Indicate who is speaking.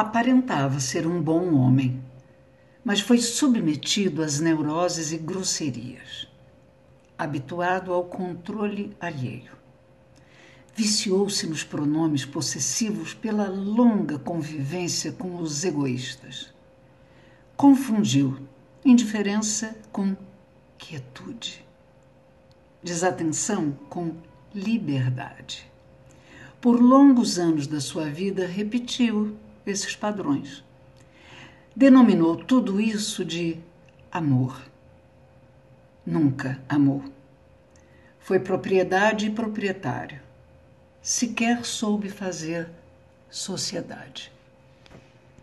Speaker 1: aparentava ser um bom homem, mas foi submetido às neuroses e grosserias, habituado ao controle alheio. Viciou-se nos pronomes possessivos pela longa convivência com os egoístas. Confundiu indiferença com quietude, desatenção com liberdade. Por longos anos da sua vida, repetiu esses padrões. Denominou tudo isso de amor. Nunca amou. Foi propriedade e proprietário. Sequer soube fazer sociedade.